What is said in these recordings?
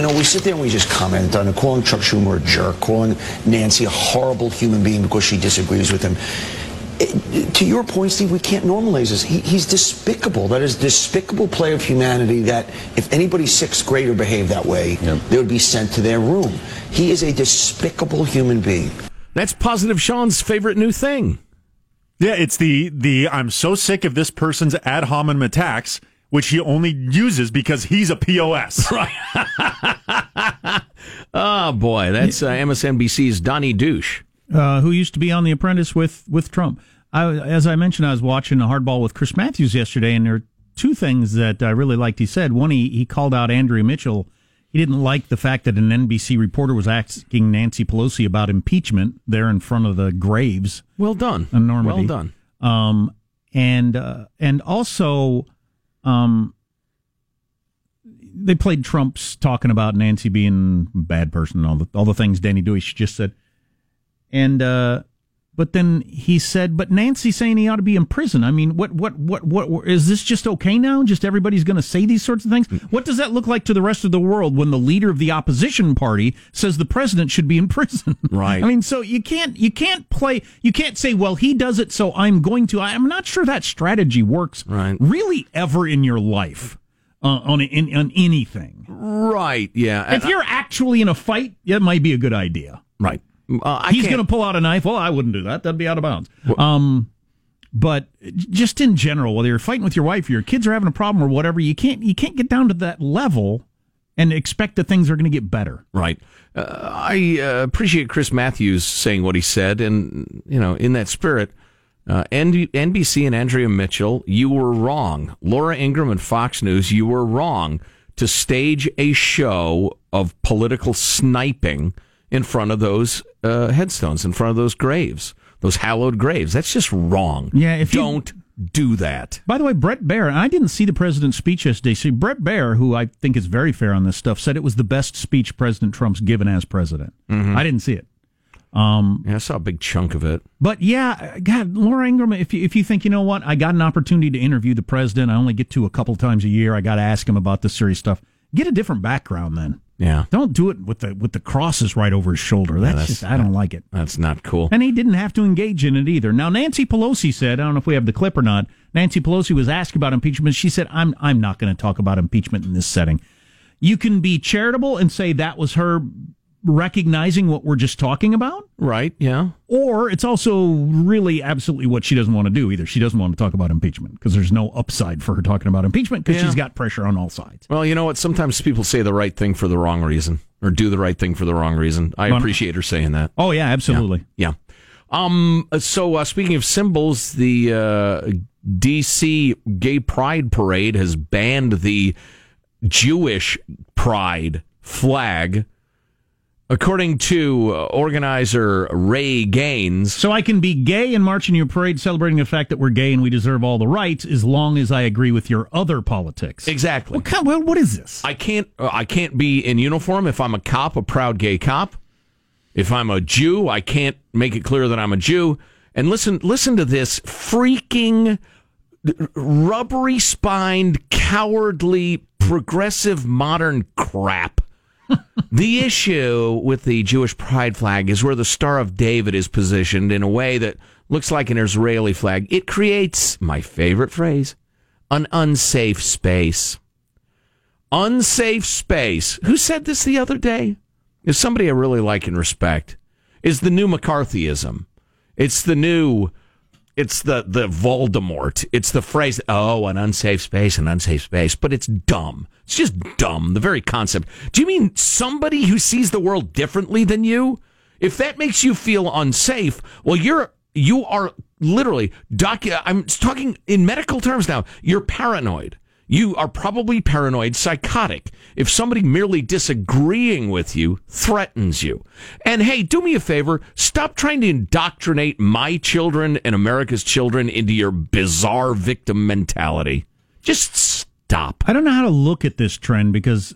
you know, we sit there and we just comment on it, calling Chuck Schumer a jerk, calling Nancy a horrible human being because she disagrees with him. It- to your point, Steve, we can't normalize this. He, he's despicable. That is despicable play of humanity that if anybody sixth grader behaved that way, they would be sent to their room. He is a despicable human being. That's Positive Sean's favorite new thing. Yeah, it's the the I'm so sick of this person's ad hominem attacks, which he only uses because he's a POS. Right. oh boy, that's uh, MSNBC's Donnie Douche. uh, who used to be on The Apprentice with with Trump. I, as I mentioned, I was watching a hardball with Chris Matthews yesterday, and there are two things that I really liked. He said one, he he called out Andrea Mitchell. He didn't like the fact that an NBC reporter was asking Nancy Pelosi about impeachment there in front of the graves. Well done. in Normandy. Well done. Um, and uh, and also, um, they played Trump's talking about Nancy being a bad person, all the all the things Donny Deutsch just said, and uh, but then he said, but Nancy saying he ought to be in prison. I mean, what what what what is this just okay now? Just everybody's going to say these sorts of things. What does that look like to the rest of the world when the leader of the opposition party says the president should be in prison? Right. I mean, so you can't you can't play you can't say, well, he does it, so I'm going to. I'm not sure that strategy works Right. really ever in your life uh, on in, on anything. Right. Yeah. If you're actually in a fight, it might be a good idea. right. Uh, He's going to pull out a knife. Well, I wouldn't do that. That'd be out of bounds. Um, but just in general, whether you're fighting with your wife, or your kids are having a problem, or whatever, you can't you can't get down to that level and expect that things are going to get better. Right. Uh, I uh, appreciate Chris Matthews saying what he said, and you know, in that spirit, uh, NBC and Andrea Mitchell, you were wrong. Laura Ingraham and Fox News, you were wrong to stage a show of political sniping in front of those uh, headstones, in front of those graves, those hallowed graves. That's just wrong. Yeah, if you- don't do that. By the way, Bret Baier, and I didn't see the president's speech yesterday. See, Bret Baier, who I think is very fair on this stuff, said it was the best speech President Trump's given as president. I didn't see it. Um, Yeah, I saw a big chunk of it. But yeah, God, Laura Ingraham, if you, if you think, you know what, I got an opportunity to interview the president, I only get to a couple times a year, I got to ask him about this serious stuff. Get a different background then. Yeah, Don't do it with the with the crosses right over his shoulder. That's, that's- just I don't like it. that's not cool. And he didn't have to engage in it either. Now Nancy Pelosi said, I don't know if we have the clip or not. Nancy Pelosi was asked about impeachment. She said, "I'm I'm not going to talk about impeachment in this setting." You can be charitable and say that was her recognizing what we're just talking about, Right? Yeah. or it's also really absolutely what she doesn't want to do either. She doesn't want to talk about impeachment because there's no upside for her talking about impeachment because Yeah. she's got pressure on all sides. Well, you know what? Sometimes people say the right thing for the wrong reason, or do the right thing for the wrong reason. I appreciate her saying that. Oh yeah, absolutely. Yeah. Um. So, uh, speaking of symbols, the uh, D.C. Gay Pride Parade has banned the Jewish Pride flag. According to uh, organizer Ray Gaines, So I can be gay and march in your parade celebrating the fact that we're gay and we deserve all the rights as long as I agree with your other politics. exactly. What kind, well, what is this? I can't uh, I can't be in uniform if I'm a cop, a proud gay cop. If I'm a Jew, I can't make it clear that I'm a Jew. And listen listen to this freaking rubbery spined, cowardly, progressive modern crap. the issue with the Jewish pride flag is where the Star of David is positioned in a way that looks like an Israeli flag. It creates my favorite phrase, an unsafe space unsafe space. Who said this the other day? Is somebody I really like and respect. Is the new McCarthyism. It's the new it's the the Voldemort. It's the phrase, oh, an unsafe space, an unsafe space. But it's dumb. It's just dumb. The very concept. Do you mean somebody who sees the world differently than you? If that makes you feel unsafe, well, you're you are literally docu- I'm talking in medical terms now. You're paranoid. You are probably paranoid, psychotic. If somebody merely disagreeing with you threatens you. And hey, do me a favor, stop trying to indoctrinate my children and America's children into your bizarre victim mentality. Just stop. I don't know how to look at this trend because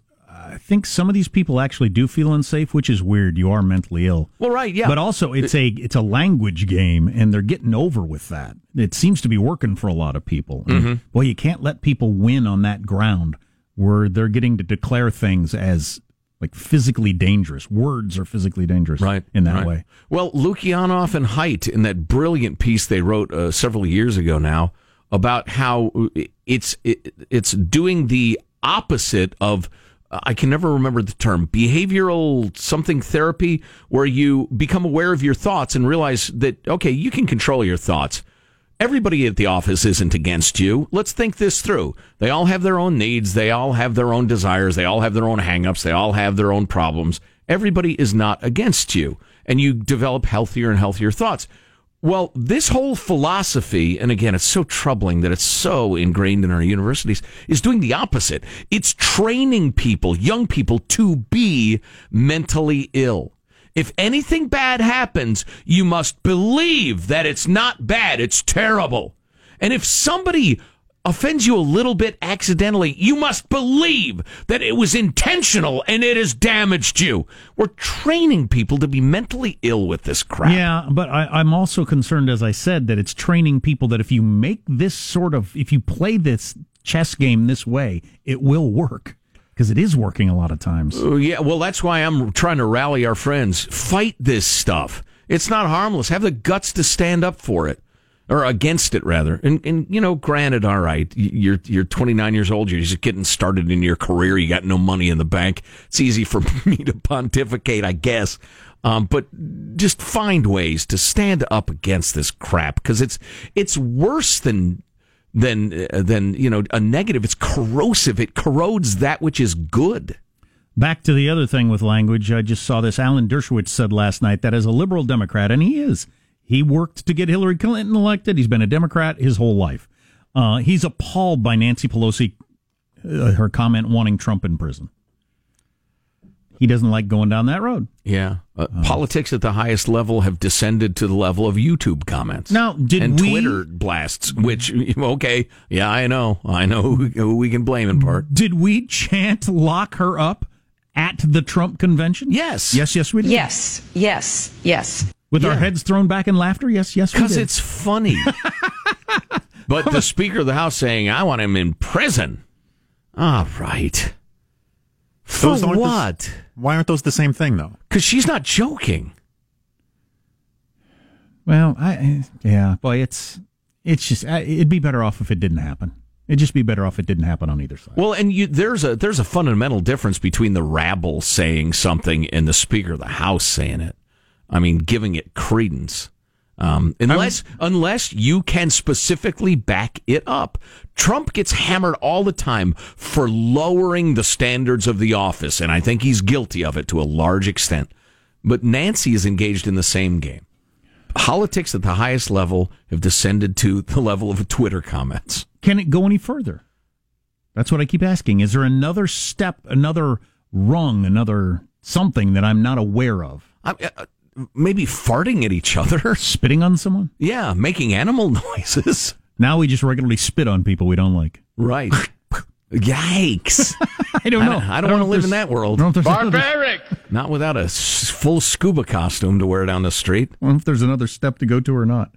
I think some of these people actually do feel unsafe, which is weird. You are mentally ill. Well, right, yeah. But also it's a it's a language game and they're getting over with that. It seems to be working for a lot of people. Mm-hmm. Well, you can't let people win on that ground where they're getting to declare things as like physically dangerous. Words are physically dangerous, right In that right. way. Well, Lukianoff and Haidt in that brilliant piece they wrote uh, several years ago now about how it's it, it's doing the opposite of I can never remember the term behavioral something therapy where you become aware of your thoughts and realize that okay you can control your thoughts. Everybody at the office isn't against you. Let's think this through. They all have their own needs. They all have their own desires. They all have their own hangups. They all have their own problems. Everybody is not against you. And you develop healthier and healthier thoughts. Well, this whole philosophy, and again, it's so troubling that it's so ingrained in our universities, is doing the opposite. It's training people, young people, to be mentally ill. If anything bad happens, you must believe that it's not bad, it's terrible. And if somebody offends you a little bit accidentally, you must believe that it was intentional and it has damaged you. We're training people to be mentally ill with this crap. Yeah, but I, I'm also concerned, as I said, that it's training people that if you make this sort of, if you play this chess game this way, it will work because it is working a lot of times. Uh, yeah, well, that's why I'm trying to rally our friends. Fight this stuff. It's not harmless. Have the guts to stand up for it. Or against it, rather, and and you know, granted, all right, you're you're 29 years old, you're just getting started in your career, you got no money in the bank. It's easy for me to pontificate, I guess, um, but just find ways to stand up against this crap because it's it's worse than than uh, than you know a negative. It's corrosive. It corrodes that which is good. Back to the other thing with language, I just saw this. Alan Dershowitz said last night that as a liberal Democrat, and he is, he worked to get Hillary Clinton elected. He's been a Democrat his whole life. Uh, he's appalled by Nancy Pelosi, uh, her comment wanting Trump in prison. He doesn't like going down that road. Yeah. Uh, Politics at the highest level have descended to the level of YouTube comments. Now, did and we- Twitter blasts, which, okay, yeah, I know. I know who, who we can blame in part. Did we chant lock her up at the Trump convention? Yes. Yes, yes, we did. Yes, yes, yes. With our heads thrown back in laughter? Yes, yes, Because it's funny. but the Speaker of the House saying, I want him in prison. All right. For Those aren't the- what? Why aren't those the same thing though? Because she's not joking. Well, I yeah, boy, it's it's just uh, it'd be better off if it didn't happen. It'd just be better off if it didn't happen on either side. Well, and you, there's a there's a fundamental difference between the rabble saying something and the Speaker of the House saying it. I mean, giving it credence. Um, unless unless you can specifically back it up, Trump gets hammered all the time for lowering the standards of the office, and I think he's guilty of it to a large extent. But Nancy is engaged in the same game. Politics at the highest level have descended to the level of Twitter comments. Can it go any further? That's what I keep asking. Is there another step, another rung, another something that I'm not aware of? I, uh, maybe farting at each other. Spitting on someone? Yeah, making animal noises. Now we just regularly spit on people we don't like. Right. Yikes. I don't I know. don't, I don't want to live in that world. I don't know if there's another- Not without a full scuba costume to wear down the street. I don't know if there's another step to go to or not.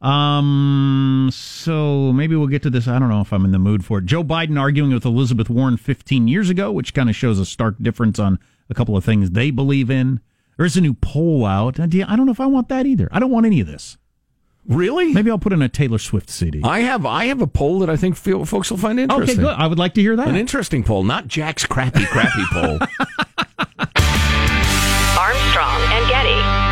Um, so maybe we'll get to this. I don't know if I'm in the mood for it. Joe Biden arguing with Elizabeth Warren 15 years ago, which kind of shows a stark difference on a couple of things they believe in. There's a new poll out. I don't know if I want that either. I don't want any of this. Really? Maybe I'll put in a Taylor Swift CD. I have I have a poll that I think feel, folks will find interesting. Okay, good. I would like to hear that. An interesting poll, not Jack's crappy crappy poll. Armstrong and Getty.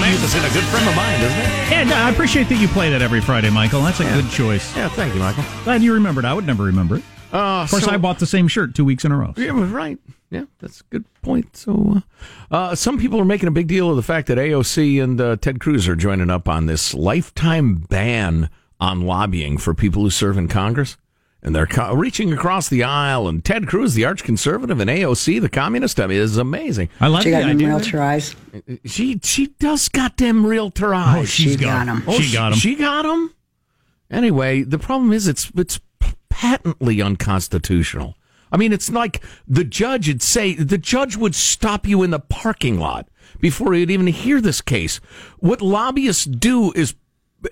That you. a good friend of mine, isn't it? Yeah, no, I appreciate that you play that every Friday, Michael. That's a good choice. Yeah, thank you, Michael. Glad you remembered. I would never remember it. Uh, Of course, so- I bought the same shirt two weeks in a row. Yeah, well, right. Yeah, that's a good point. So, uh, uh, some people are making a big deal of the fact that AOC and uh, Ted Cruz are joining up on this lifetime ban on lobbying for people who serve in Congress. And they're co- reaching across the aisle. And Ted Cruz, the arch conservative, and AOC, the communist, I mean, is amazing. I like She the got them idea. realtor eyes. She she does got them realtor eyes. Oh, she's She got them. Oh, She got them. She got them. Anyway, the problem is it's it's patently unconstitutional. I mean, it's like the judge would say the judge would stop you in the parking lot before he'd even hear this case. What lobbyists do is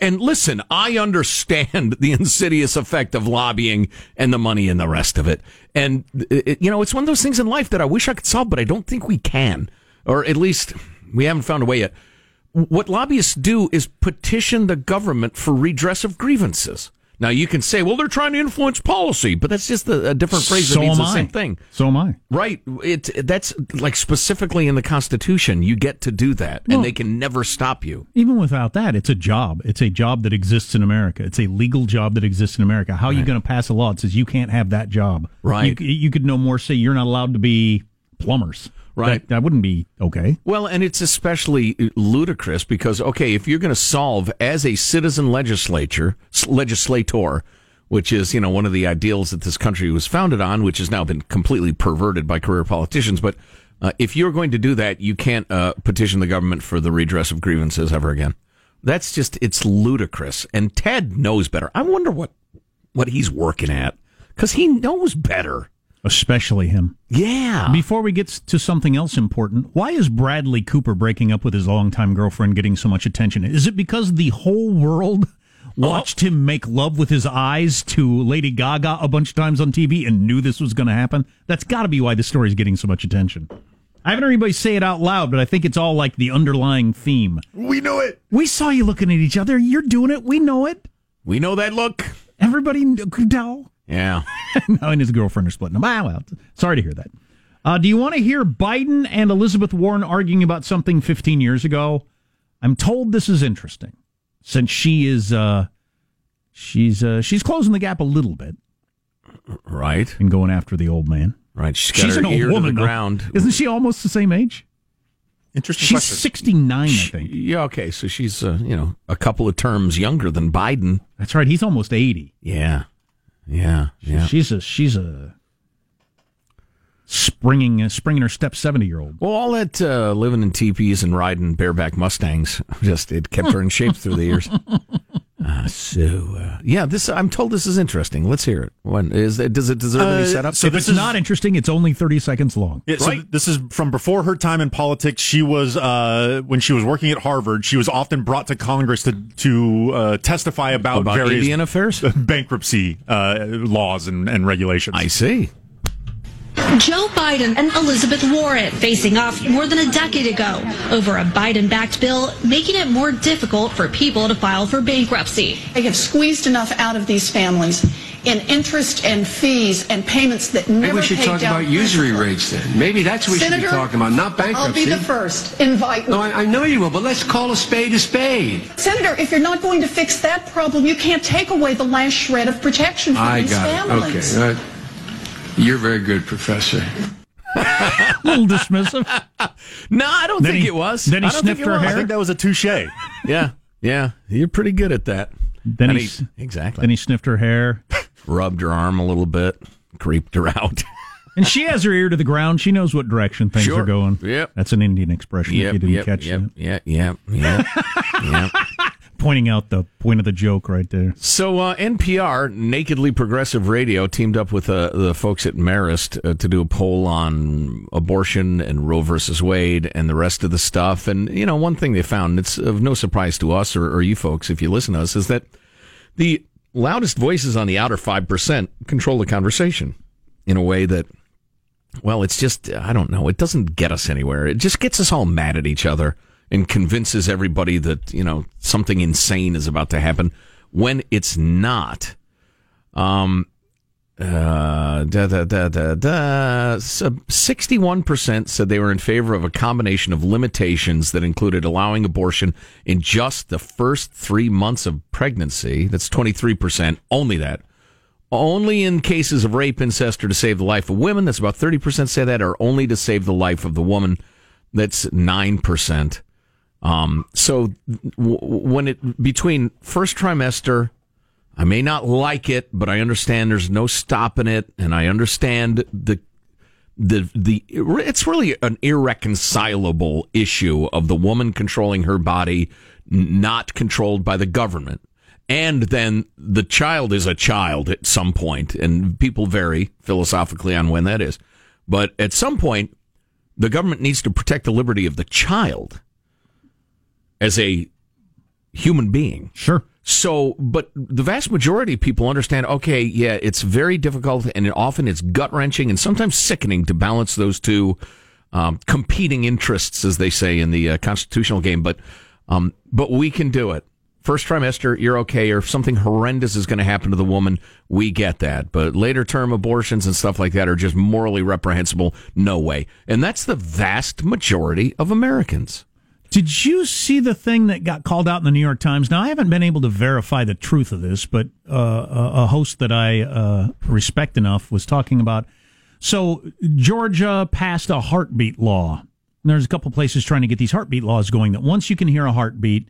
and listen, I understand the insidious effect of lobbying and the money and the rest of it. And, it, you know, it's one of those things in life that I wish I could solve, but I don't think we can. Or at least we haven't found a way yet. What lobbyists do is petition the government for redress of grievances. Now, you can say, well, they're trying to influence policy, but that's just a, a different phrase so that means the I. same thing. So am I. Right. It, that's like specifically in the Constitution. You get to do that, Well- and they can never stop you. Even without that, it's a job. It's a job that exists in America. It's a legal job that exists in America. How are you going to pass a law that says you can't have that job? Right. You, you could no more say you're not allowed to be plumbers. Right. That, that wouldn't be okay. Well, and it's especially ludicrous because, okay, if you're going to solve as a citizen legislature, legislator, which is, you know, one of the ideals that this country was founded on, which has now been completely perverted by career politicians. But uh, if you're going to do that, you can't uh, petition the government for the redress of grievances ever again. That's just, it's ludicrous. And Ted knows better. I wonder what, what he's working at because he knows better. Especially him. Yeah. Before we get to something else important, why is Bradley Cooper breaking up with his longtime girlfriend getting so much attention? Is it because the whole world oh. watched him make love with his eyes to Lady Gaga a bunch of times on TV and knew this was going to happen? That's got to be why the story is getting so much attention. I haven't heard anybody say it out loud, but I think it's all like the underlying theme. We know it. We saw you looking at each other. You're doing it. We know it. we know that look. Everybody could tell. Yeah. now and his girlfriend are splitting up. Ah, well, sorry to hear that. Uh, do you want to hear Biden and Elizabeth Warren arguing about something 15 years ago? I'm told this is interesting, since she is uh, she's uh, she's closing the gap a little bit Right. and going after the old man. Right. She's got She's an old woman, to the ground. Isn't she almost the same age? Interesting She's question. 69, I think. Yeah, okay. So she's, uh, you know, a couple of terms younger than Biden. That's right. He's almost 80. Yeah. Yeah. Yeah. She's a she's a springing uh, springing her step 70 year old. Well, all that uh, living in teepees and riding bareback Mustangs just it kept her in shape through the years. Uh, so uh, yeah, this I'm told this is interesting. Let's hear it. When is it? Does it deserve any Uh, setup? so if this it's is- not interesting, it's only 30 seconds long. Yeah, so Right. this is from before her time in politics. She was uh, when she was working at Harvard. She was often brought to Congress to to uh, testify about, About various Indian affairs? bankruptcy uh, laws and, and regulations. I see. Joe Biden and Elizabeth Warren facing off more than a decade ago over a Biden backed bill making it more difficult for people to file for bankruptcy. They have squeezed enough out of these families in interest and fees and payments that never Maybe we should talk down about usury rates then. Maybe that's what we should be talking about, not bankruptcy. I'll be the first. Invite me. No, I, I know you will, but let's call a spade a spade. Senator, if you're not going to fix that problem, you can't take away the last shred of protection for I these got families. it. Okay. You're very good, Professor. A little dismissive. No, I don't Then think he- it was. then he I don't think sniffed it her was. I hair? think that was a touche. Yeah, yeah. You're pretty good at that. Then And he, he- exactly. Then he sniffed her hair, rubbed her arm a little bit, creeped her out. and she has her ear to the ground. She knows what direction things Sure. are going. Yep. that's an Indian expression. if yep, you didn't yep, catch yep, that, yep, yep, yep, yep. Pointing out the point of the joke right there. So uh, NPR, Nakedly Progressive Radio, teamed up with uh, the folks at Marist uh, to do a poll on abortion and Roe versus Wade and the rest of the stuff. And you know, one thing they found, it's of no surprise to us or, or you folks if you listen to us, is that the loudest voices on the outer five percent control the conversation in a way that, well, it's just I don't know, it doesn't get us anywhere. It just gets us all mad at each other and convinces everybody that you know something insane is about to happen when it's not. Um, uh, da, da, da, da, da. So 61% said they were in favor of a combination of limitations that included allowing abortion in just the first three months of pregnancy. That's 23%, only that. only in cases of rape, incest, or to save the life of women. That's about 30% say that, or only to save the life of the woman. That's 9%. Um, so w- when it, between first trimester, I may not like it, but I understand there's no stopping it, and I understand the the the it's really an irreconcilable issue of the woman controlling her body, not controlled by the government, and then the child is a child at some point, and people vary philosophically on when that is, but at some point, the government needs to protect the liberty of the child as a human being. Sure. So, but the vast majority of people understand, okay, yeah, it's very difficult and often it's gut wrenching and sometimes sickening to balance those two um, competing interests, as they say in the uh, constitutional game. But, um, but we can do it. First trimester, you're okay. Or if something horrendous is going to happen to the woman, we get that. But later term abortions and stuff like that are just morally reprehensible. No way. And that's the vast majority of Americans. Did you see the thing that got called out in the New York Times? Now, I haven't been able to verify the truth of this, but uh, a a host that I uh, respect enough was talking about. So, Georgia passed a heartbeat law. And there's a couple places trying to get these heartbeat laws going that once you can hear a heartbeat,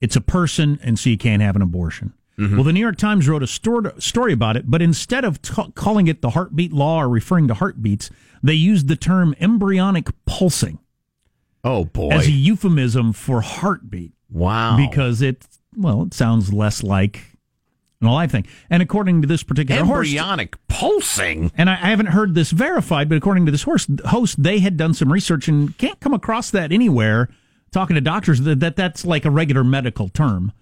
it's a person, and so you can't have an abortion. Well, the New York Times wrote a story about it, but instead of t- calling it the heartbeat law or referring to heartbeats, they used the term embryonic pulsing Oh, boy. as a euphemism for heartbeat wow. because it well it sounds less like an alive thing. And according to this particular host, embryonic pulsing. and I, I haven't heard this verified, but according to this horse, host, they had done some research and can't come across that anywhere. Talking to doctors, that, that that's like a regular medical term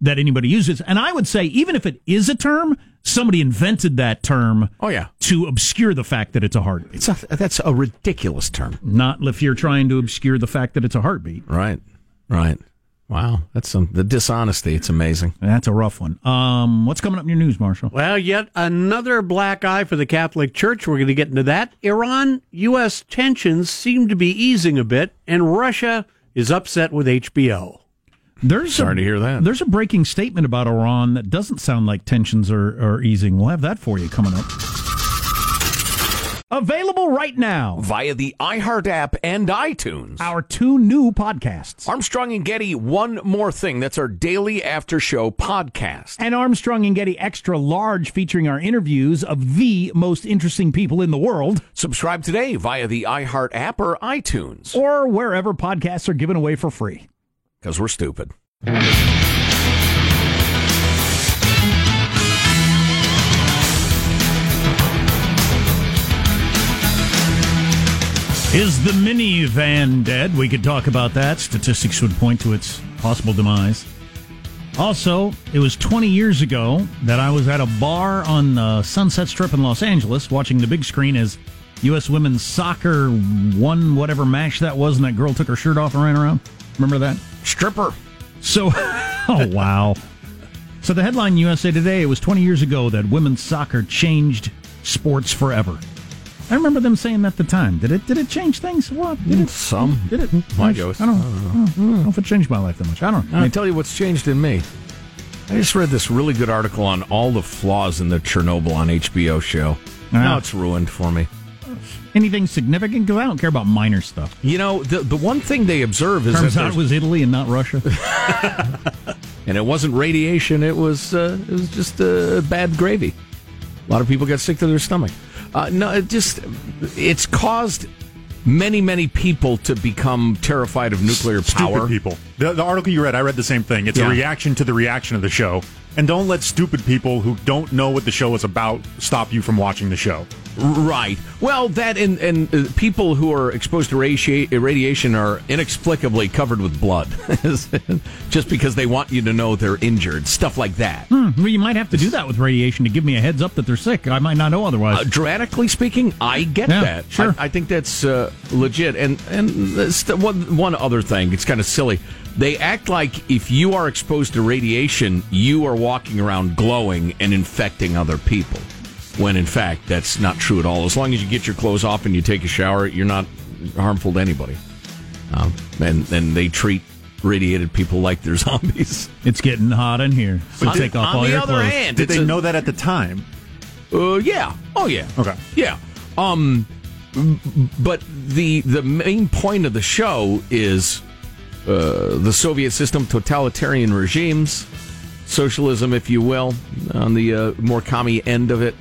that anybody uses. And I would say, even if it is a term, somebody invented that term. Oh, yeah. to obscure the fact that it's a heartbeat. It's a, that's a ridiculous term. Not if you're trying to obscure the fact that it's a heartbeat. Right. Right. Wow. That's some the dishonesty. It's amazing. That's a rough one. Um, what's coming up in your news, Marshall? Well, yet another black eye for the Catholic Church. We're going to get into that. Iran U.S. tensions seem to be easing a bit, and Russia is upset with HBO. There's Sorry a, to hear that. There's a breaking statement about Iran that doesn't sound like tensions are, are easing. We'll have that for you coming up. Available right now. Via the iHeart app and iTunes. Our two new podcasts. Armstrong and Getty, one more thing. That's our daily after show podcast. And Armstrong and Getty Extra Large featuring our interviews of the most interesting people in the world Subscribe today via the iHeart app or iTunes. or wherever podcasts are given away for free. Because we're stupid. Is the minivan dead? We could talk about that. Statistics would point to its possible demise. Also, it was 20 years ago that I was at a bar on the Sunset Strip in Los Angeles watching the big screen as U.S. women's soccer won whatever match that was, and that girl took her shirt off and ran around. Remember that? Stripper. So, oh, wow. So, the headline USA Today it was 20 years ago that women's soccer changed sports forever. I remember them saying that at the time. Did it? Did it change things? What? Did it? Some. Did it? My I goes. don't, I, don't, I don't know if it changed my life that much. I don't know. I'll tell you what's changed in me. I just read this really good article on all the flaws in the Chernobyl on HBO show. Uh-huh. Now it's ruined for me. Anything significant? Because I don't care about minor stuff. You know, the the one thing they observe is Turns that out it there's- was Italy and not Russia. and it wasn't radiation. It was uh, it was just uh, bad gravy. A lot of people got sick to their stomach. Uh, no, it just it's caused many many people to become terrified of nuclear Stupid power. people. The, the article you read, I read the same thing. It's Yeah. a reaction to the reaction of the show. And don't let stupid people who don't know what the show is about stop you from watching the show. Right. Well, that and and uh, people who are exposed to radiation, radiation are inexplicably covered with blood, just because they want you to know they're injured. Stuff like that. Hmm, well, you might have to do that with radiation to give me a heads up that they're sick. I might not know otherwise. Uh, dramatically speaking, I get Yeah, that. sure. I, I think that's uh, legit. And and this- one one other thing, it's kind of silly. They act like if you are exposed to radiation, you are walking around glowing and infecting other people. When in fact, that's not true at all. As long as you get your clothes off and you take a shower, you're not harmful to anybody. Um, and and they treat radiated people like they're zombies. it's getting hot in here. So On- take off on all the your other clothes. hand, Did they a- know that at the time? Uh, yeah. Oh, yeah. Okay. Yeah. Um, but the the main point of the show is uh, the Soviet system, totalitarian regimes, socialism, if you will, on the uh, more commie end of it.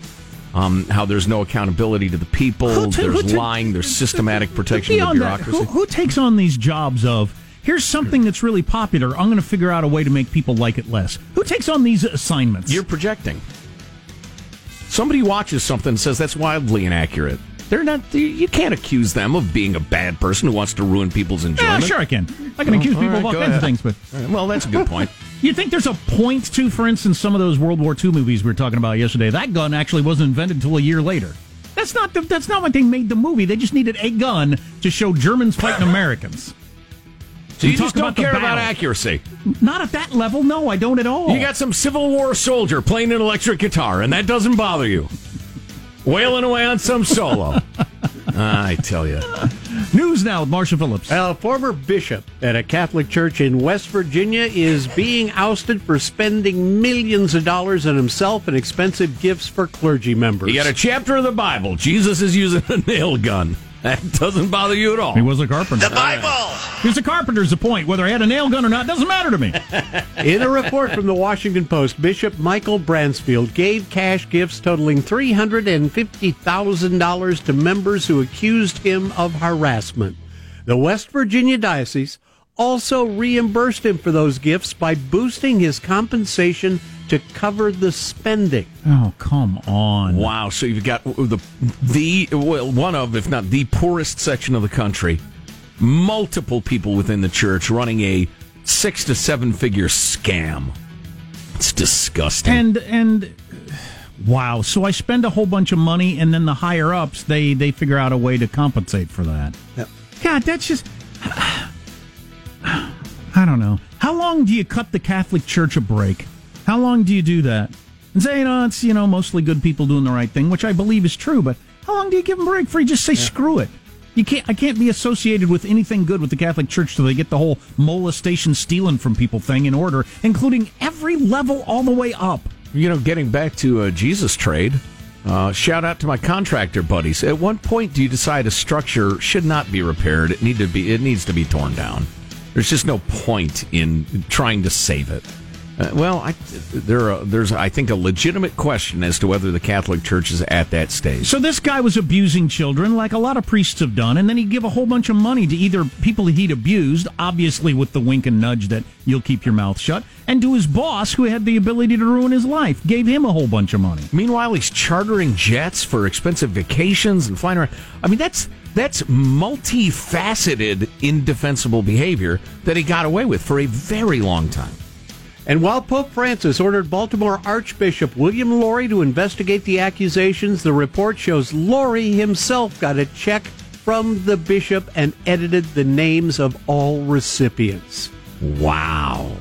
Um, how there's no accountability to the people, who there's ta- lying, there's systematic protection of the Beyond that, bureaucracy. who, who takes on these jobs of here's something that's really popular? I'm going to figure out a way to make people like it less. Who takes on these assignments? You're projecting. Somebody watches something and says that's wildly inaccurate. They're not. You you can't accuse them of being a bad person who wants to ruin people's enjoyment. yeah, sure I can. I can Oh, accuse people right, of all kinds of things, but right, well, that's a good point. you think there's a point to, for instance, some of those World War II movies we were talking about yesterday? That gun actually wasn't invented until a year later. That's not the, that's not what they made the movie. They just needed a gun to show Germans fighting Americans. So you And just don't about care about accuracy. Not at that level. No, I don't at all. You got some Civil War soldier playing an electric guitar, and that doesn't bother you. Wailing away on some solo. I tell you. News now with Marshall Phillips. A former bishop at a Catholic church in West Virginia is being ousted for spending millions of dollars on himself and expensive gifts for clergy members. You got a chapter of the Bible. Jesus is using a nail gun. That doesn't bother you at all. He was a carpenter. The Bible. He's a carpenter's a point. Whether I had a nail gun or not doesn't matter to me. In a report from the Washington Post, Bishop Michael Bransfield gave cash gifts totaling $350,000 to members who accused him of harassment. The West Virginia Diocese also reimbursed him for those gifts by boosting his compensation to cover the spending. Oh, come on. Wow. So you've got the the well, one of, if not the poorest section of the country. Multiple people within the church running a six to seven figure scam. It's disgusting. And and wow. So I spend a whole bunch of money, and then the higher ups they they figure out a way to compensate for that. God, that's just. I don't know. How long do you cut the Catholic Church a break? How long do you do that? And say, you know, it's you know mostly good people doing the right thing, which I believe is true. But how long do you give them a break before you just say screw it? You can't. I can't be associated with anything good with the Catholic Church till they get the whole molestation, stealing from people thing in order, including every level all the way up. you know, getting back to uh, Jesus trade, uh, shout out to my contractor buddies. At what point do you decide a structure should not be repaired? It need to be. It needs to be torn down. There's just no point in trying to save it. Uh, well, I, there are, there's I think a legitimate question as to whether the Catholic Church is at that stage. So this guy was abusing children, like a lot of priests have done, and then he'd give a whole bunch of money to either people he'd abused, obviously with the wink and nudge that you'll keep your mouth shut, and to his boss, who had the ability to ruin his life, gave him a whole bunch of money. Meanwhile, he's chartering jets for expensive vacations and flying around. I mean, that's that's multifaceted, indefensible behavior that he got away with for a very long time. And while Pope Francis ordered Baltimore Archbishop William Lori to investigate the accusations, the report shows Lori himself got a check from the bishop and edited the names of all recipients. Wow.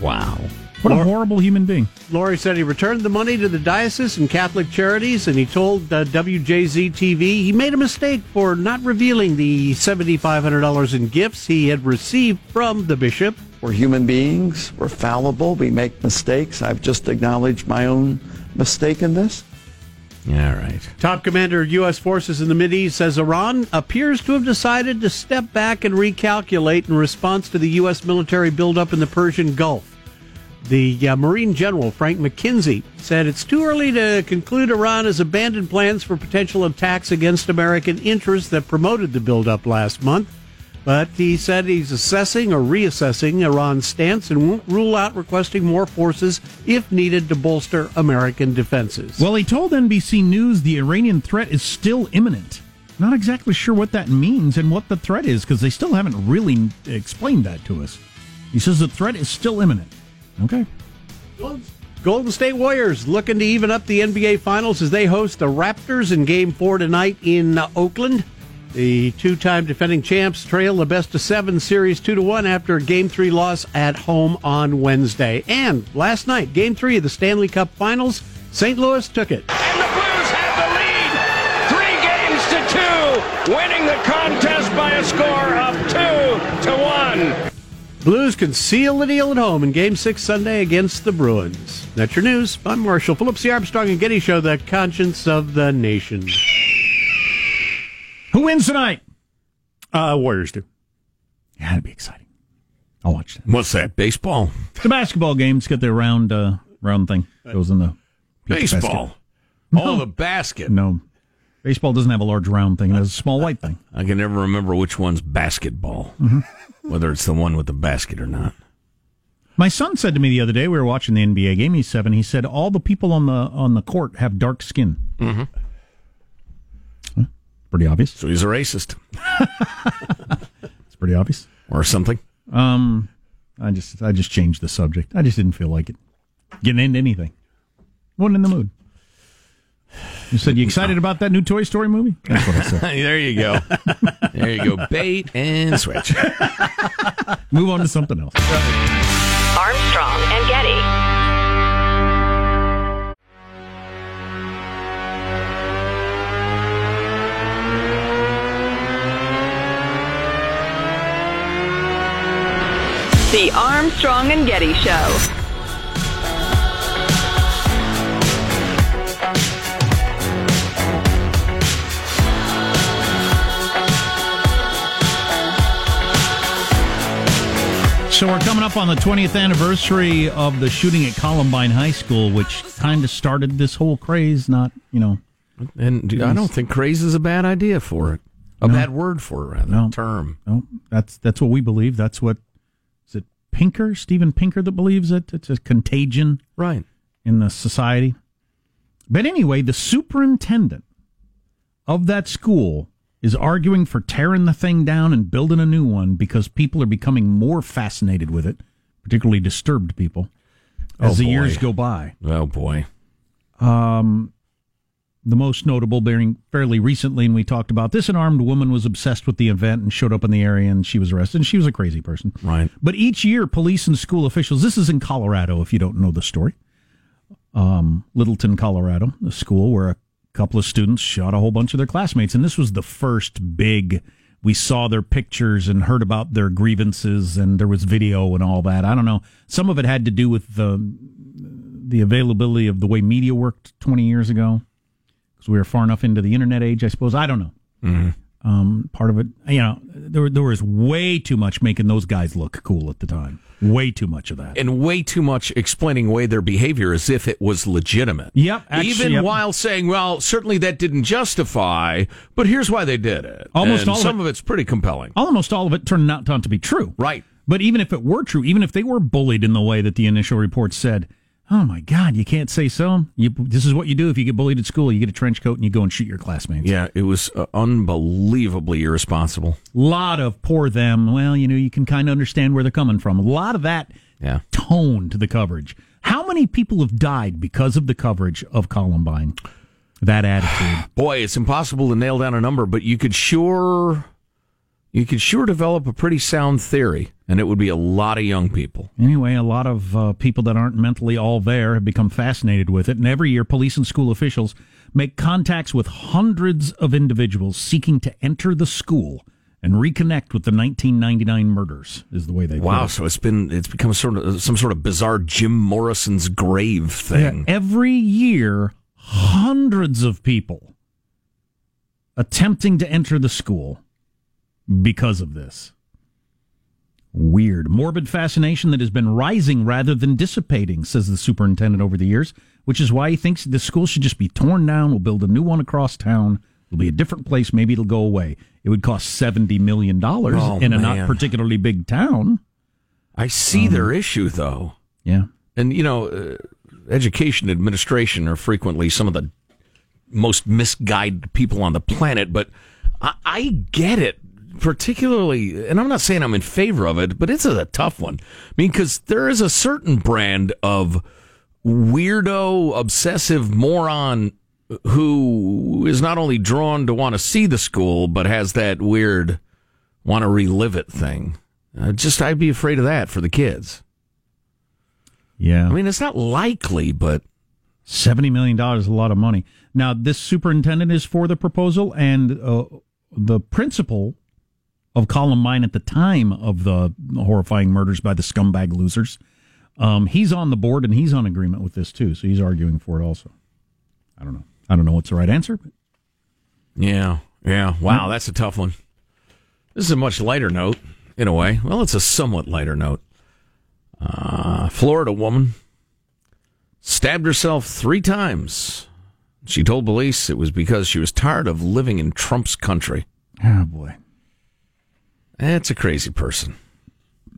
Wow. What a horrible human being. Lori said he returned the money to the diocese and Catholic charities, and he told uh, WJZ TV he made a mistake for not revealing the $7,500 in gifts he had received from the bishop. We're human beings. We're fallible. We make mistakes. I've just acknowledged my own mistake in this. All right. Top commander of U.S. forces in the Mideast says Iran appears to have decided to step back and recalculate in response to the U.S. military buildup in the Persian Gulf. The uh, Marine General Frank McKenzie said it's too early to conclude Iran has abandoned plans for potential attacks against American interests that promoted the buildup last month. But he said he's assessing or reassessing Iran's stance and won't rule out requesting more forces if needed to bolster American defenses. Well, he told NBC News the Iranian threat is still imminent. Not exactly sure what that means and what the threat is because they still haven't really explained that to us. He says the threat is still imminent. Okay. Golden State Warriors looking to even up the NBA Finals as they host the Raptors in Game 4 tonight in uh, Oakland. The two-time defending champs trail the best of seven series two to one after a Game Three loss at home on Wednesday. And last night, Game Three of the Stanley Cup Finals, St. Louis took it. And the Blues have the lead, three games to two, winning the contest by a score of two to one. Blues can seal the deal at home in Game 6 Sunday against the Bruins. That's your news. I'm Marshall Phillips, the Armstrong and Getty Show, the conscience of the nation. Who wins tonight? Uh, Warriors do. Yeah, that'd be exciting. I'll watch that. What's that? Baseball? It's a basketball game. It's got their round uh, round thing. Goes in the Baseball. Oh, the basket. No, baseball doesn't have a large round thing. It has a small white thing. I can never remember which one's basketball, Mm-hmm. whether it's the one with the basket or not. My son said to me the other day we were watching the NBA game. He's seven. He said all the people on the on the court have dark skin. Mm-hmm. Pretty obvious. So he's a racist It's pretty obvious. or something. Um, I just I just changed the subject. I just didn't feel like it. Getting into anything. Wasn't in the mood. You said you excited about that new Toy Story movie? That's what I said. there you go. there you go. Bait and switch. Move on to something else. Armstrong The Armstrong and Getty Show. So we're coming up on the 20th anniversary of the shooting at Columbine High School, which kind of started this whole craze. Not you know, And I don't think craze is a bad idea for it. A bad word for it, rather. No. Term. no, that's that's what we believe. That's what is it Pinker, Steven Pinker, that believes it. It's a contagion Right. in the society. But anyway, the superintendent of that school is arguing for tearing the thing down and building a new one because people are becoming more fascinated with it, particularly disturbed people, as Oh, the years go by. Oh, boy. Um, the most notable being fairly recently, and we talked about this, an armed woman was obsessed with the event and showed up in the area and she was arrested. And she was a crazy person. Right. But each year, police and school officials, this is in Colorado, if you don't know the story, um, Littleton, Colorado, the school where a couple of students shot a whole bunch of their classmates. And this was the first big, we saw their pictures and heard about their grievances, and there was video and all that. I don't know. Some of it had to do with the, the availability of the way media worked 20 years ago because we were far enough into the internet age, I suppose. I don't know. Um, part of it, you know, there there was way too much making those guys look cool at the time. Way too much of that. And way too much explaining away their behavior as if it was legitimate. Yep, actually, Even yep. while saying, well, certainly that didn't justify, but here's why they did it. Almost And all of some it- of it's pretty compelling. Almost all of it turned out, out to be true. Right. But even if it were true, even if they were bullied in the way that the initial report said, oh my God, you can't say so. You, this is what you do if you get bullied at school. You get a trench coat and you go and shoot your classmates. Yeah, it was uh, unbelievably irresponsible. lot of poor them. Well, you know, you can kind of understand where they're coming from. A lot of that Yeah. to the coverage. How many people have died because of the coverage of Columbine? That attitude. Boy, it's impossible to nail down a number, but you could sure you could sure develop a pretty sound theory, and it would be a lot of young people. Anyway, a lot of uh, people that aren't mentally all there have become fascinated with it. And every year, police and school officials make contacts with hundreds of individuals seeking to enter the school and reconnect with the 1999 murders, is the way they Wow, it. so it's been it's become sort of some sort of bizarre Jim Morrison's grave thing. Yeah, Every year, hundreds of people attempting to enter the school because of this. Weird. Morbid fascination that has been rising rather than dissipating, says the superintendent over the years, which is why he thinks the school should just be torn down. We'll build a new one across town. It'll be a different place. Maybe it'll go away. It would cost $70 million Oh, in a not particularly big town. I see their issue though. Yeah. And you know, uh, education administration are frequently some of the most misguided people on the planet. But I, I get it, particularly, and I'm not saying I'm in favor of it, but it's a, tough one. I mean, because there is a certain brand of weirdo, obsessive moron who is not only drawn to want to see the school, but has that weird want to relive it thing. Uh, just I'd be afraid of that for the kids. Yeah. I mean, it's not likely, but Seventy million dollars is a lot of money. Now, this superintendent is for the proposal, and uh, the principal of Columbine at the time of the horrifying murders by the scumbag losers. Um, he's on the board and he's on agreement with this too, so he's arguing for it also. I don't know. I don't know what's the right answer, but Yeah, yeah. Wow, that's a tough one. This is a much lighter note, in a way. Well, it's a somewhat lighter note. Uh, Florida woman stabbed herself three times. She told police it was because she was tired of living in Trump's country. oh boy, That's a crazy person.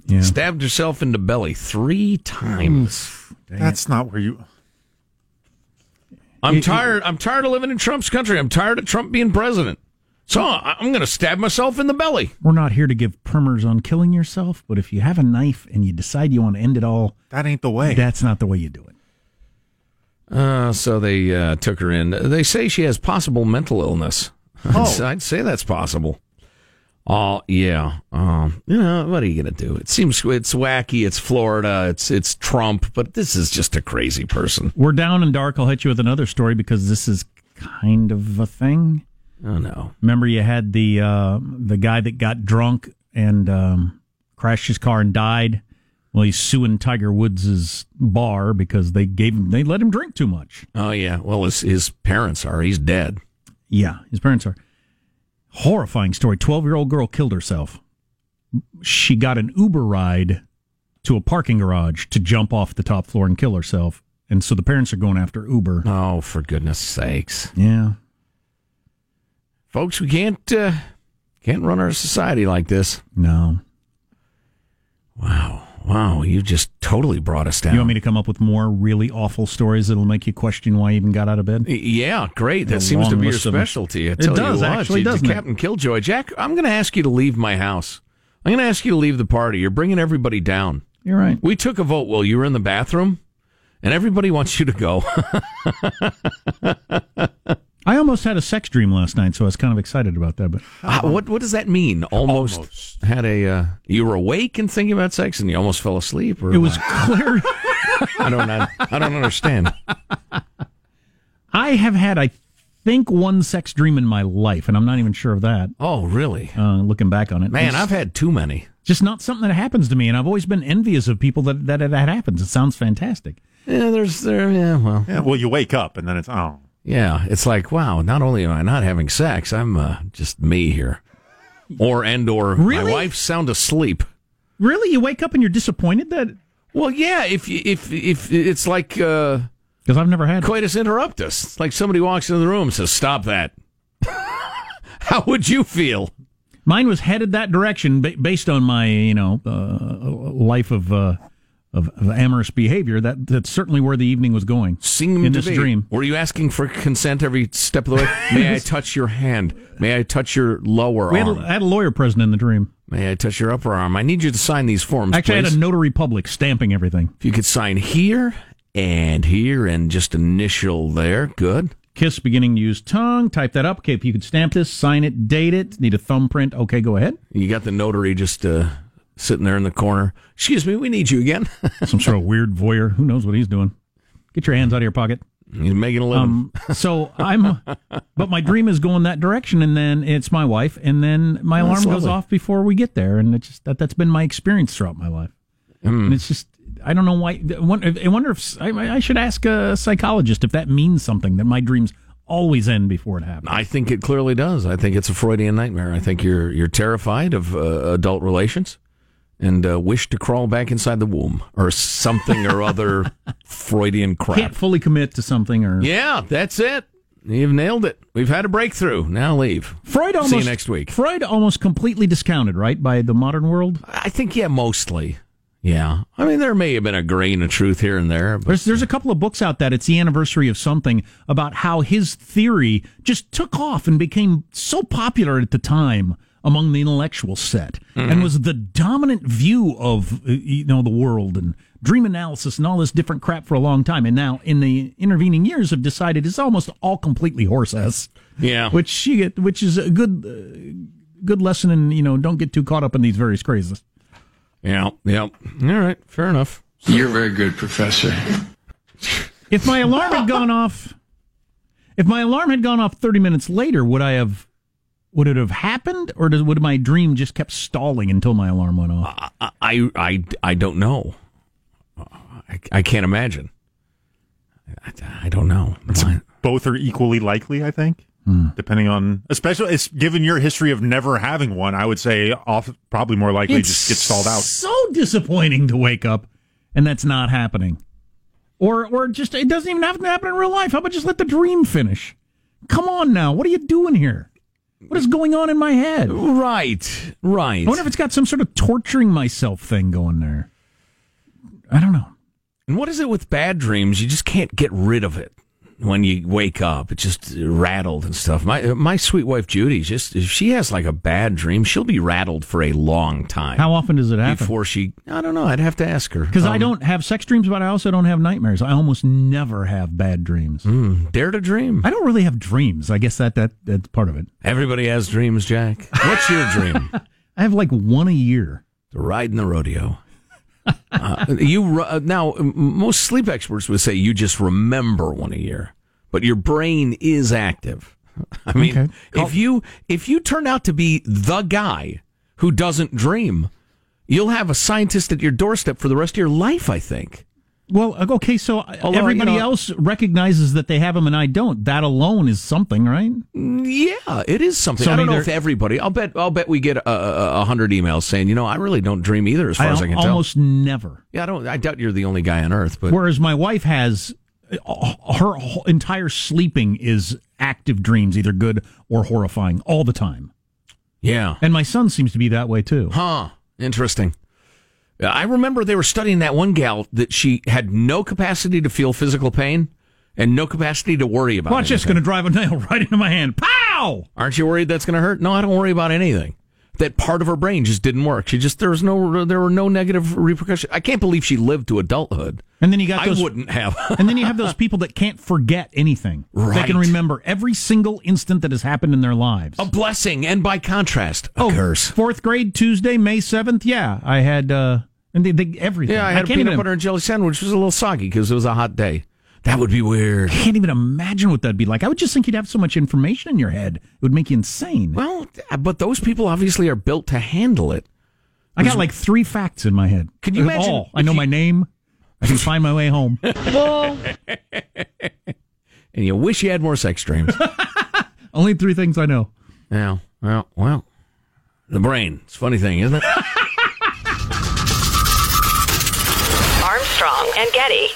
yeah. Stabbed herself in the belly three times. That's not where you. I'm tired. I'm tired of living in Trump's country. I'm tired of Trump being president. So I- I'm going to stab myself in the belly. We're not here to give primers on killing yourself, but if you have a knife and you decide you want to end it all, That ain't the way. that's not the way you do it. Uh, so they uh, took her in. They say she has possible mental illness. Oh. I'd say that's possible. Oh yeah. Um, you know what are you gonna do? It seems it's wacky. It's Florida. It's it's Trump. But this is just a crazy person. We're down and dark. I'll hit you with another story because this is kind of a thing. Oh no. Remember, you had the uh, the guy that got drunk and um, crashed his car and died. Well, he's suing Tiger Woods' bar because they gave him they let him drink too much. Oh yeah. Well, his his parents are. He's dead. Yeah, his parents are. Horrifying story. Twelve year old girl killed herself. She got an Uber ride to a parking garage to jump off the top floor and kill herself, and so the parents are going after Uber. Oh, for goodness sakes, Yeah, folks, we can't uh, can't run our society like this. no. Wow. Wow. you've just totally brought us down. You want me to come up with more really awful stories that'll make you question why you even got out of bed? Yeah, great. That A seems to be your list of them. specialty. It does, you actually, doesn't? Captain Killjoy, Jack. I'm going to ask you to leave my house. I'm going to ask you to leave the party. You're bringing everybody down. You're right. We took a vote while you were in the bathroom, and everybody wants you to go. I almost had a sex dream last night, so I was kind of excited about that. But Uh, what what does that mean? Almost, Almost. had a. Uh, you were awake and thinking about sex, and you almost fell asleep. Or it was clear. I don't. I, I don't understand. I have had, I think, one sex dream in my life, and I'm not even sure of that. Oh, really? Uh, looking back on it, Man, I've had too many. just not something that happens to me, and I've always been envious of people that that, that happens. It sounds fantastic. Yeah, there's there. Yeah, well, Yeah, well, you wake up and then it's oh. Yeah, it's like wow. Not only am I not having sex, I'm uh, just me here, or and or Really? my wife's sound asleep. Really, you wake up and you're disappointed that Well, yeah. If if if it's like uh, because I've never had. it. coitus interruptus, it's like somebody walks into the room and says, "Stop that." How would you feel? Mine was headed that direction based on my, you know, uh, life of, uh, of of amorous behavior. That that's certainly where the evening was going. Sing in to this me. dream. Were you asking for consent every step of the way? May I touch your hand? May I touch your lower We had, arm? a, I had a lawyer present in the dream. May I touch your upper arm? I need you to sign these forms, Actually, I had a notary public stamping everything. if you could sign here and here and just initial there, good. Kiss beginning to use tongue. Type that up. Okay, if you could stamp this, sign it, date it. Need a thumbprint. Okay, go ahead. You got the notary just uh, sitting there in the corner. Excuse me, we need you again. Some sort of weird voyeur. Who knows what he's doing? Get your hands out of your pocket. He's making a living. Um, so I'm, but my dream is going that direction, and then it's my wife, and then my That's alarm goes off before we get there, and it's just that that's been my experience throughout my life. And it's just I don't know why. I wonder, I wonder if I, I should ask a psychologist if that means something that my dreams always end before it happens. I think it clearly does. I think it's a Freudian nightmare. I think you're you're terrified of uh, adult relations and uh, wish to crawl back inside the womb or something or other Freudian crap. Can't fully commit to something, or Yeah, that's it. You've nailed it. We've had a breakthrough. Now leave. Freud almost See you next week. Freud almost completely discounted, right, by the modern world. I think yeah, mostly. Yeah, I mean there may have been a grain of truth here and there, but There's there's a couple of books out that it's the anniversary of something about how his theory just took off and became so popular at the time among the intellectual set and was the dominant view of uh, you know the world and dream analysis and all this different crap for a long time and now in the intervening years have decided it's almost all completely horse ass yeah, which you get which is a good uh, good lesson in you know don't get too caught up in these various crazes yeah, yeah. All right, fair enough. You're very good, Professor. If my alarm had gone off, if my alarm had gone off 30 minutes later, would I have would it have happened, or does, would my dream just kept stalling until my alarm went off? I, I, I, I don't know. I, I can't imagine. I, I don't know. Why- Both are equally likely, I think. Hmm. Depending on, especially it's, given your history of never having one, I would say off probably more likely It's just get stalled out. So disappointing to wake up and that's not happening. Or or just it doesn't even have to happen in real life. How about just let the dream finish? Come on now. What are you doing here? What is going on in my head? Right. Right. I wonder if it's got some sort of torturing myself thing going there. I don't know. And what is it with bad dreams? You just can't get rid of it when you wake up. It's just rattled and stuff. My my sweet wife Judy, just if she has like a bad dream, she'll be rattled for a long time. How often does it happen? before she? I don't know. I'd have to ask her Because I Um, don't have sex dreams, but I also don't have nightmares. I almost never have bad dreams. mm, dare to dream. I don't really have dreams. I guess that, that that's part of it. Everybody has dreams, Jack. What's your dream? I have like one a year. to ride in the rodeo. Uh, you uh, now most sleep experts would say you just remember one a year, but your brain is active. I mean, Okay. if you if you turn out to be the guy who doesn't dream, you'll have a scientist at your doorstep for the rest of your life. I think. Well, okay, so Although, everybody you know- else recognizes that they have them and I don't. That alone is something, right? Yeah, it is something. So I don't know if everybody. I'll bet. I'll bet we get a, a, a hundred emails saying, you know, I really don't dream either, as far I as I can tell. almost never. Yeah, I don't. I doubt you're the only guy on earth, but Whereas my wife has uh, her entire sleeping is active dreams, either good or horrifying, all the time. yeah. And my son seems to be that way too. Huh. Interesting. I remember they were studying that one gal that she had no capacity to feel physical pain and no capacity to worry about. Watch this, anything. going to drive a nail right into my hand. Pow! Aren't you worried that's going to hurt? No, I don't worry about anything. That part of her brain just didn't work. She just there was no there were no negative repercussions. I can't believe she lived to adulthood. And then you got I wouldn't have. and then you have those people that can't forget anything. They can remember every single instant that has happened in their lives. a blessing, and by contrast, a Oh, curse. Fourth grade Tuesday, May seventh. Yeah, I had uh, and they, they, everything. Yeah, I had a can't peanut even, butter and jelly sandwich. which was a little soggy because it was a hot day. That would be weird. I can't even imagine what that'd be like. I would just think you'd have so much information in your head; it would make you insane. Well, but those people obviously are built to handle it. I got like three facts in my head. Can you imagine all. I know you- my name. I can find my way home. And you wish you had more sex dreams. Only three things I know. Yeah. Well, well, the brain. It's a funny thing, isn't it? Armstrong and Getty.